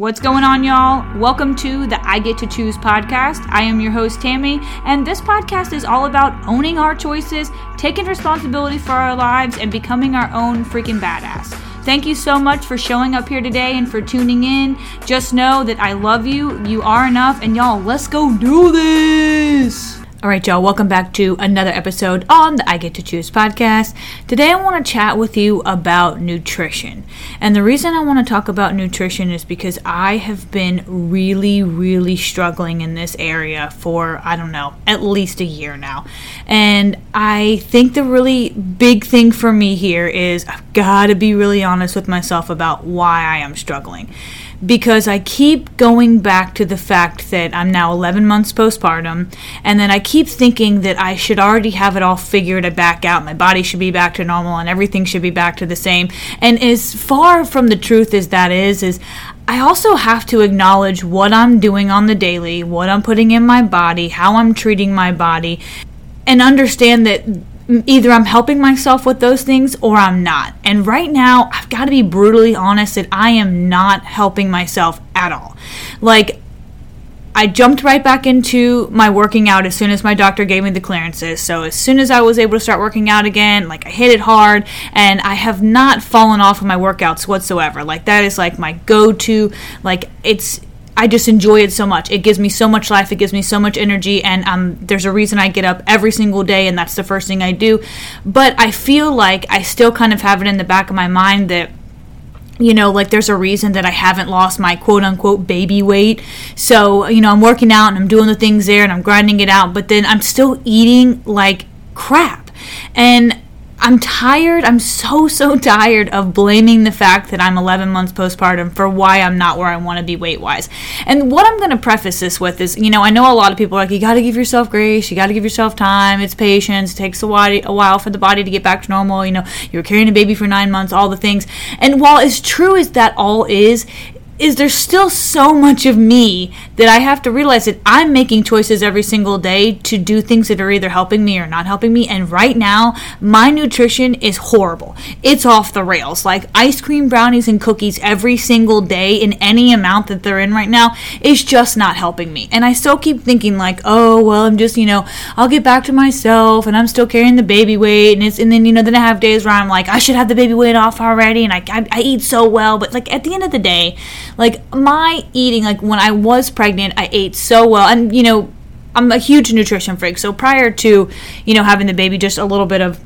What's going on, y'all? Welcome to the I Get to Choose podcast. I am your host, Tammy, and this podcast is all about owning our choices, taking responsibility for our lives, and becoming our own freaking badass. Thank you so much for showing up here today and for tuning in. Just know that I love you, you are enough, and y'all, let's go do this! All right, y'all, welcome back to another episode on the I Get to Choose podcast. Today, I want to chat with you about nutrition. And the reason I want to talk about nutrition is because I have been really, really struggling in this area for, I don't know, at least a year now. And I think the really big thing for me here is I've got to be really honest with myself about why I am struggling because I keep going back to the fact that I'm now 11 months postpartum, and then I keep thinking that I should already have it all figured back out. My body should be back to normal, and everything should be back to the same. And as far from the truth as that is, is I also have to acknowledge what I'm doing on the daily, what I'm putting in my body, how I'm treating my body, and understand that either I'm helping myself with those things or I'm not. And right now, I've got to be brutally honest that I am not helping myself at all. Like, I jumped right back into my working out as soon as my doctor gave me the clearances. So as soon as I was able to start working out again, like I hit it hard and I have not fallen off of my workouts whatsoever. Like that is like my go-to like it's I just enjoy it so much. It gives me so much life. It gives me so much energy, and um, there's a reason I get up every single day, and that's the first thing I do. But I feel like I still kind of have it in the back of my mind that you know, like there's a reason that I haven't lost my quote unquote baby weight. So, you know, I'm working out and I'm doing the things there and I'm grinding it out, but then I'm still eating like crap. And I'm tired. I'm so, so tired of blaming the fact that I'm 11 months postpartum for why I'm not where I want to be weight wise. And what I'm going to preface this with is, you know, I know a lot of people are like, you got to give yourself grace, you got to give yourself time, it's patience, it takes a while, a while for the body to get back to normal. You know, you're carrying a baby for nine months, all the things. And while as true as that all is, is there's still so much of me that I have to realize that I'm making choices every single day to do things that are either helping me or not helping me. And right now, my nutrition is horrible. It's off the rails. Like ice cream, brownies, and cookies every single day in any amount that they're in right now is just not helping me. And I still keep thinking like, oh well, I'm just you know I'll get back to myself, and I'm still carrying the baby weight, and it's and then you know then I have days where I'm like I should have the baby weight off already, and I I, I eat so well, but like at the end of the day like my eating, like when I was pregnant, I ate so well, and you know, I'm a huge nutrition freak. So prior to you know having the baby, just a little bit of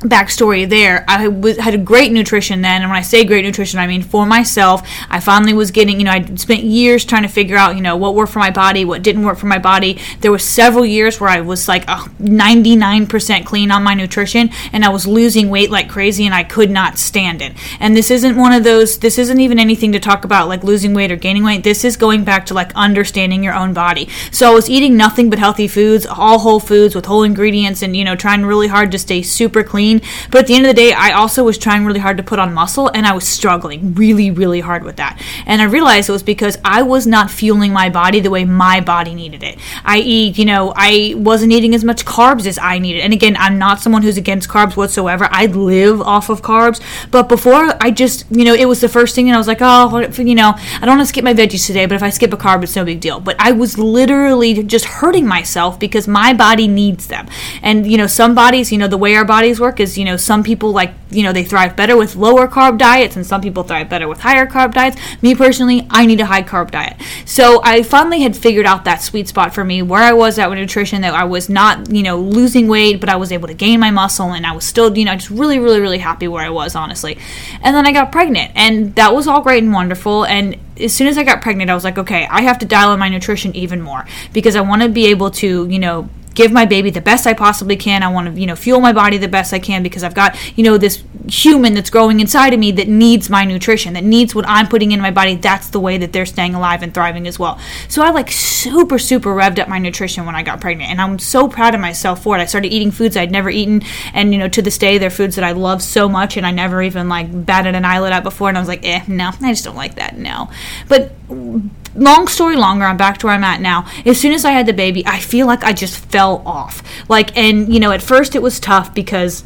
backstory there. I was, had a great nutrition then and when i say great nutrition i mean for myself. I finally was getting you know i spent years trying to figure out you know what worked for my body what didn't work for my body. There was several years where i was like 99% clean on my nutrition and i was losing weight like crazy and i could not stand it. And this isn't one of those this isn't even anything to talk about like losing weight or gaining weight. This is going back to like understanding your own body. So i was eating nothing but healthy foods all whole foods with whole ingredients and you know trying really hard to stay super clean But at the end of the day, I also was trying really hard to put on muscle and I was struggling really, really hard with that. And I realized it was because I was not fueling my body the way my body needed it. I eat, you know, I wasn't eating as much carbs as I needed. And again, I'm not someone who's against carbs whatsoever. I live off of carbs. But before, I just, you know, it was the first thing and I was like, oh, you know, I don't want to skip my veggies today, but if I skip a carb, it's no big deal. But I was literally just hurting myself because my body needs them. And, you know, some bodies, you know, the way our bodies work is, you know, some people like, you know, they thrive better with lower carb diets and some people thrive better with higher carb diets. Me personally, I need a high carb diet. So I finally had figured out that sweet spot for me where I was at with nutrition, that I was not, you know, losing weight, but I was able to gain my muscle and I was still, you know, just really, really, really happy where I was, honestly. And then I got pregnant and that was all great and wonderful. And as soon as I got pregnant, I was like, okay, I have to dial in my nutrition even more because I want to be able to, you know, give my baby the best I possibly can. I want to, you know, fuel my body the best I can because I've got, you know, this human that's growing inside of me that needs my nutrition, that needs what I'm putting in my body. That's the way that they're staying alive and thriving as well. So I like super, super revved up my nutrition when I got pregnant. And I'm so proud of myself for it. I started eating foods I'd never eaten. And, you know, to this day, they're foods that I love so much and I never even like batted an eyelid at before. And I was like, eh, no, I just don't like that. No. But long story longer, I'm back to where I'm at now. As soon as I had the baby, I feel like I just fell off. Like, and you know, at first it was tough because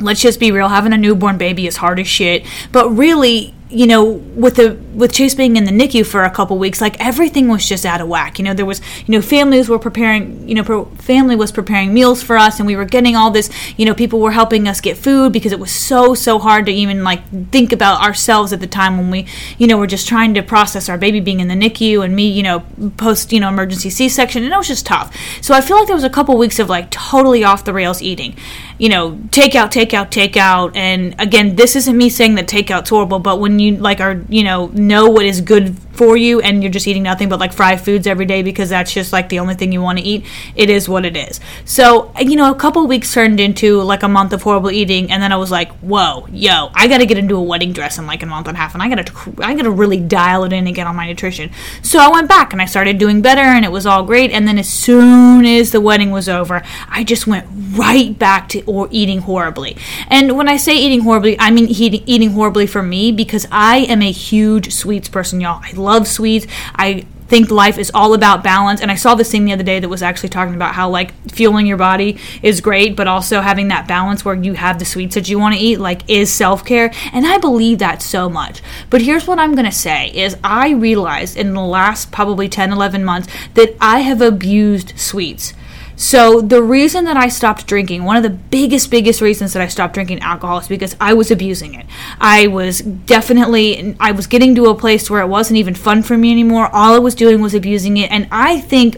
let's just be real, having a newborn baby is hard as shit. But really, you know, with the with Chase being in the NICU for a couple weeks, like everything was just out of whack. You know, there was, you know, families were preparing, you know, pro- family was preparing meals for us, and we were getting all this. You know, people were helping us get food because it was so so hard to even like think about ourselves at the time when we, you know, were just trying to process our baby being in the NICU and me, you know, post, you know, emergency C-section, and it was just tough. So I feel like there was a couple weeks of like totally off the rails eating you know, takeout, takeout, takeout. And again, this isn't me saying that takeout's horrible, but when you like are, you know, know what is good for you and you're just eating nothing but like fried foods every day because that's just like the only thing you want to eat, it is what it is. So, you know, a couple weeks turned into like a month of horrible eating and then I was like, "Whoa, yo, I got to get into a wedding dress in like a month and a half and I got to I got to really dial it in and get on my nutrition." So, I went back and I started doing better and it was all great and then as soon as the wedding was over, I just went right back to or eating horribly. And when I say eating horribly, I mean eating, horribly for me because I am a huge sweets person, y'all. I love sweets. I think life is all about balance. And I saw this thing the other day that was actually talking about how like fueling your body is great, but also having that balance where you have the sweets that you want to eat, like is self care. And I believe that so much. But here's what I'm going to say is I realized in the last probably 10, 11 months that I have abused sweets. So, the reason that I stopped drinking, one of the biggest, biggest reasons that I stopped drinking alcohol is because I was abusing it. I was definitely, I was getting to a place where it wasn't even fun for me anymore. All I was doing was abusing it. And I think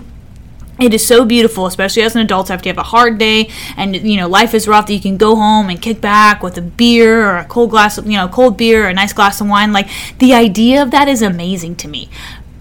it is so beautiful, especially as an adult, after you have a hard day and you know life is rough. That you can go home and kick back with a beer or a cold glass, of, you know, cold beer or a nice glass of wine. Like the idea of that is amazing to me.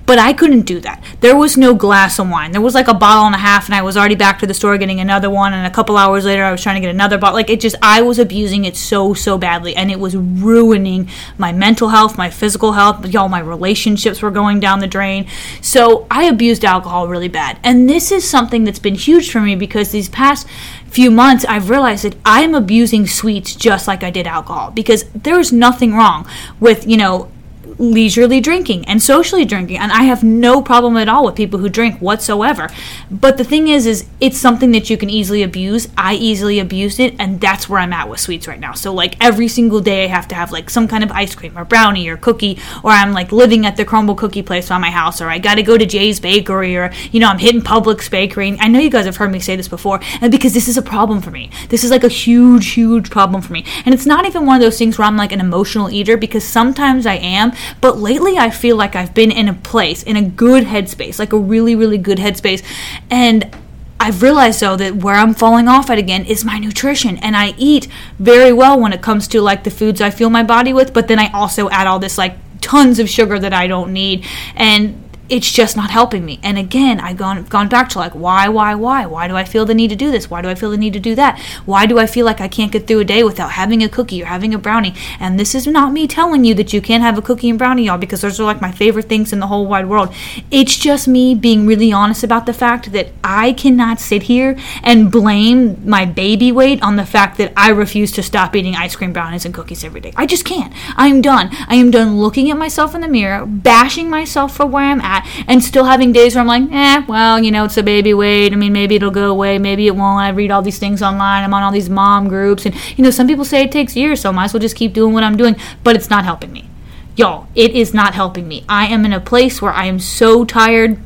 But I couldn't do that. There was no glass of wine. There was like a bottle and a half, and I was already back to the store getting another one. And a couple hours later, I was trying to get another bottle. Like it just, I was abusing it so, so badly. And it was ruining my mental health, my physical health. Y'all, my relationships were going down the drain. So I abused alcohol really bad. And this is something that's been huge for me because these past few months, I've realized that I'm abusing sweets just like I did alcohol because there's nothing wrong with, you know, leisurely drinking and socially drinking and i have no problem at all with people who drink whatsoever. But the thing is is it's something that you can easily abuse. I easily abused it and that's where i'm at with sweets right now. So like every single day i have to have like some kind of ice cream or brownie or cookie or i'm like living at the Crumbl cookie place by my house or i gotta go to jay's bakery or you know i'm hitting publix bakery. I know you guys have heard me say this before and because this is a problem for me. This is like a huge huge problem for me. And it's not even one of those things where i'm like an emotional eater because sometimes i am but lately, I feel like I've been in a place, in a good headspace, like a really, really good headspace. And I've realized though that where I'm falling off at again is my nutrition and I eat very well when it comes to like the foods I fuel my body with, but then I also add all this like tons of sugar that I don't need and it's just not helping me. And again, I've gone gone back to like why, why, why? Why do I feel the need to do this? Why do I feel the need to do that? Why do I feel like I can't get through a day without having a cookie or having a brownie? And this is not me telling you that you can't have a cookie and brownie, y'all, because those are like my favorite things in the whole wide world. It's just me being really honest about the fact that I cannot sit here and blame my baby weight on the fact that I refuse to stop eating ice cream, brownies, and cookies every day. I just can't. I am done. I am done looking at myself in the mirror, bashing myself for where I'm at that and still having days where I'm like, eh, well, you know, it's a baby weight. I mean, maybe it'll go away, maybe it won't. I read all these things online. I'm on all these mom groups, and you know, some people say it takes years, so I might as well just keep doing what I'm doing. But it's not helping me, y'all. It is not helping me. I am in a place where I am so tired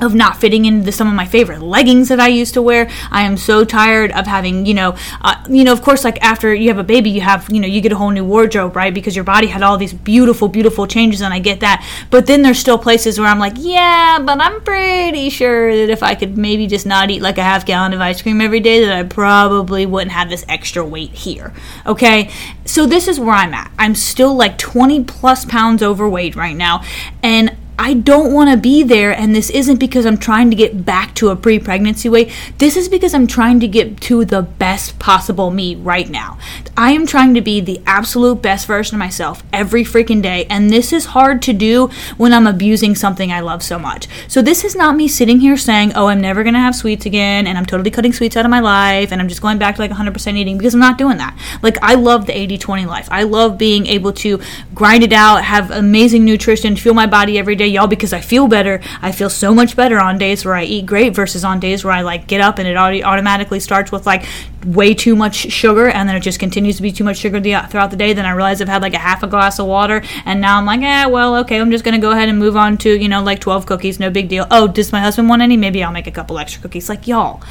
of not fitting into some of my favorite leggings that I used to wear. I am so tired of having, you know, uh, you know, of course, like after you have a baby, you have, you know, you get a whole new wardrobe, right? Because your body had all these beautiful, beautiful changes, and I get that. But then there's still places where I'm like, yeah, but I'm pretty sure that if I could maybe just not eat like a half gallon of ice cream every day, that I probably wouldn't have this extra weight here. Okay, so this is where I'm at. I'm still like 20 plus pounds overweight right now, and I don't want to be there, and this isn't because I'm trying to get back to a pre pregnancy weight. This is because I'm trying to get to the best possible me right now. I am trying to be the absolute best version of myself every freaking day, and this is hard to do when I'm abusing something I love so much. So, this is not me sitting here saying, Oh, I'm never going to have sweets again, and I'm totally cutting sweets out of my life, and I'm just going back to like 100% eating because I'm not doing that. Like, I love the 80 20 life. I love being able to grind it out, have amazing nutrition, fuel my body every day y'all, because I feel better. I feel so much better on days where I eat great versus on days where I like get up and it automatically starts with like way too much sugar and then it just continues to be too much sugar throughout the day. Then I realize I've had like a half a glass of water and now I'm like, eh, well, okay, I'm just to go ahead and move on to, you know, like 12 cookies, no big deal. Oh, does my husband want any? Maybe I'll make a couple extra cookies. Like, y'all,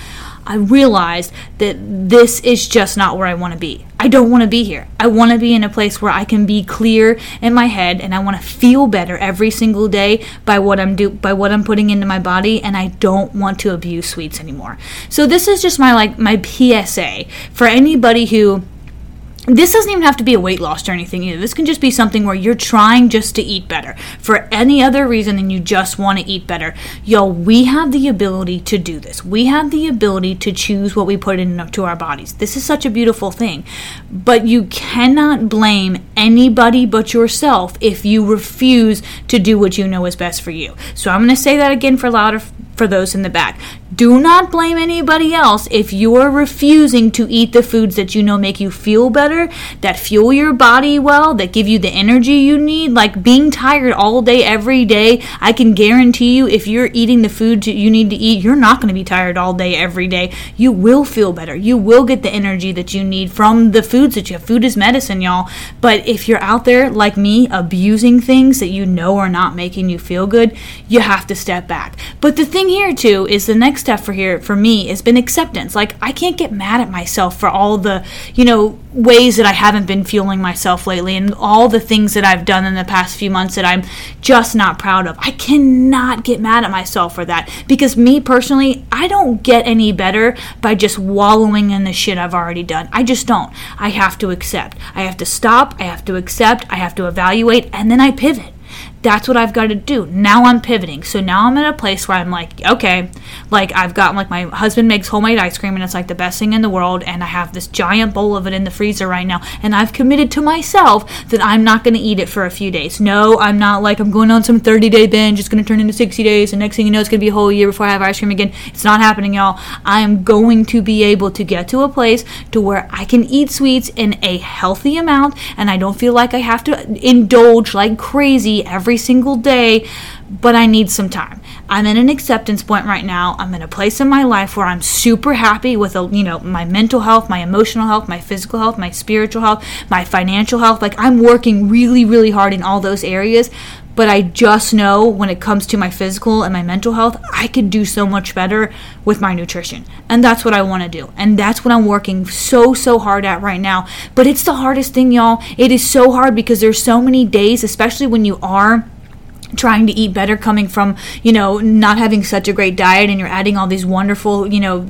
I realized that this is just not where I want to be. I don't want to be here. I want to be in a place where I can be clear in my head and I want to feel better every single day by what I'm do by what I'm putting into my body and I don't want to abuse sweets anymore. So this is just my like my PSA for anybody who this doesn't even have to be a weight loss or anything either. This can just be something where you're trying just to eat better for any other reason than you just want to eat better. Yo, we have the ability to do this. We have the ability to choose what we put into our bodies. This is such a beautiful thing. But you cannot blame anybody but yourself if you refuse to do what you know is best for you. So I'm going to say that again for louder for those in the back. Do not blame anybody else if you are refusing to eat the foods that you know make you feel better, that fuel your body well, that give you the energy you need. Like being tired all day, every day, I can guarantee you if you're eating the food you need to eat, you're not going to be tired all day, every day. You will feel better. You will get the energy that you need from the foods that you have. Food is medicine, y'all. But if you're out there like me, abusing things that you know are not making you feel good, you have to step back. But the thing here, too, is the next step for here for me has been acceptance. Like I can't get mad at myself for all the, you know, ways that I haven't been fueling myself lately and all the things that I've done in the past few months that I'm just not proud of. I cannot get mad at myself for that because me personally, I don't get any better by just wallowing in the shit I've already done. I just don't. I have to accept. I have to stop, I have to accept, I have to evaluate, and then I pivot that's what I've got to do. Now I'm pivoting. So now I'm in a place where I'm like, okay, like I've got like my husband makes homemade ice cream and it's like the best thing in the world and I have this giant bowl of it in the freezer right now and I've committed to myself that I'm not going to eat it for a few days. No, I'm not like I'm going on some 30-day binge. It's going to turn into 60 days and next thing you know it's going to be a whole year before I have ice cream again. It's not happening, y'all. I am going to be able to get to a place to where I can eat sweets in a healthy amount and I don't feel like I have to indulge like crazy every every single day, but I need some time. I'm in an acceptance point right now. I'm in a place in my life where I'm super happy with a, you know, my mental health, my emotional health, my physical health, my spiritual health, my financial health. Like I'm working really really hard in all those areas, but I just know when it comes to my physical and my mental health, I could do so much better with my nutrition. And that's what I want to do. And that's what I'm working so, so hard at right now. But it's the hardest thing, y'all. It is so hard because there's so many days, especially when you are trying to eat better coming from you know not having such a great diet and you're adding all these wonderful you know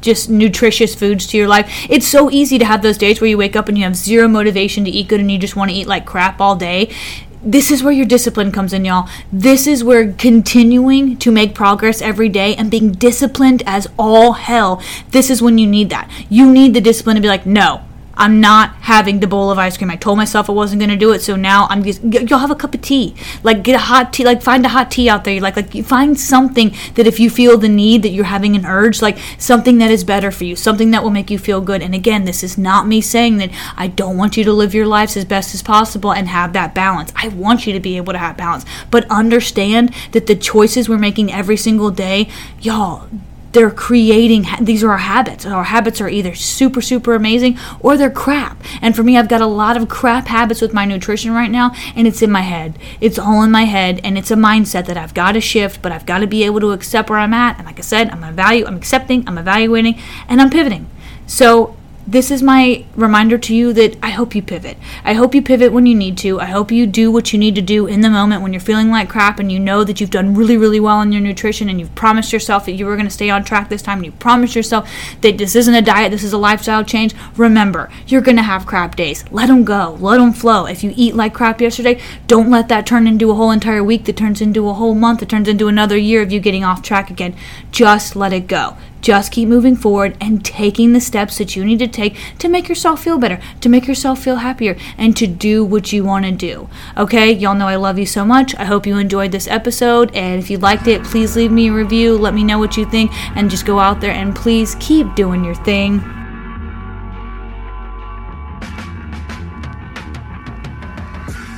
just nutritious foods to your life. It's so easy to have those days where you wake up and you have zero motivation to eat good and you just want to eat like crap all day this is where your discipline comes in, y'all. This is where continuing to make progress every day and being disciplined as all hell, this is when you need that. You need the discipline to be like, no, I'm not having the bowl of ice cream. I told myself I wasn't going to do it, so now I'm just you'll have a cup of tea. Like get a hot tea, like find a hot tea out there. Like like find something that if you feel the need that you're having an urge, like something that is better for you, something that will make you feel good. And again, this is not me saying that I don't want you to live your lives as best as possible and have that balance. I want you to be able to have balance, but understand that the choices we're making every single day, y'all, they're creating these are our habits. Our habits are either super super amazing or they're crap. And for me i've got a lot of crap habits with my nutrition right now and it's in my head. It's all in my head and it's a mindset that i've got to shift but i've got to be able to accept where i'm at. And like i said i'm value i'm accepting i'm evaluating and i'm pivoting. So this is my reminder to you that I hope you pivot. I hope you pivot when you need to. I hope you do what you need to do in the moment when you're feeling like crap and you know that you've done really, really well in your nutrition and you've promised yourself that you were going to stay on track this time and you promised yourself that this isn't a diet, this is a lifestyle change. Remember, you're going to have crap days. Let them go, let them flow. If you eat like crap yesterday, don't let that turn into a whole entire week that turns into a whole month, that turns into another year of you getting off track again. Just let it go. Just keep moving forward and taking the steps that you need to take to make yourself feel better, to make yourself feel happier, and to do what you want to do. Okay, y'all know I love you so much. I hope you enjoyed this episode. And if you liked it, please leave me a review. Let me know what you think. And just go out there and please keep doing your thing.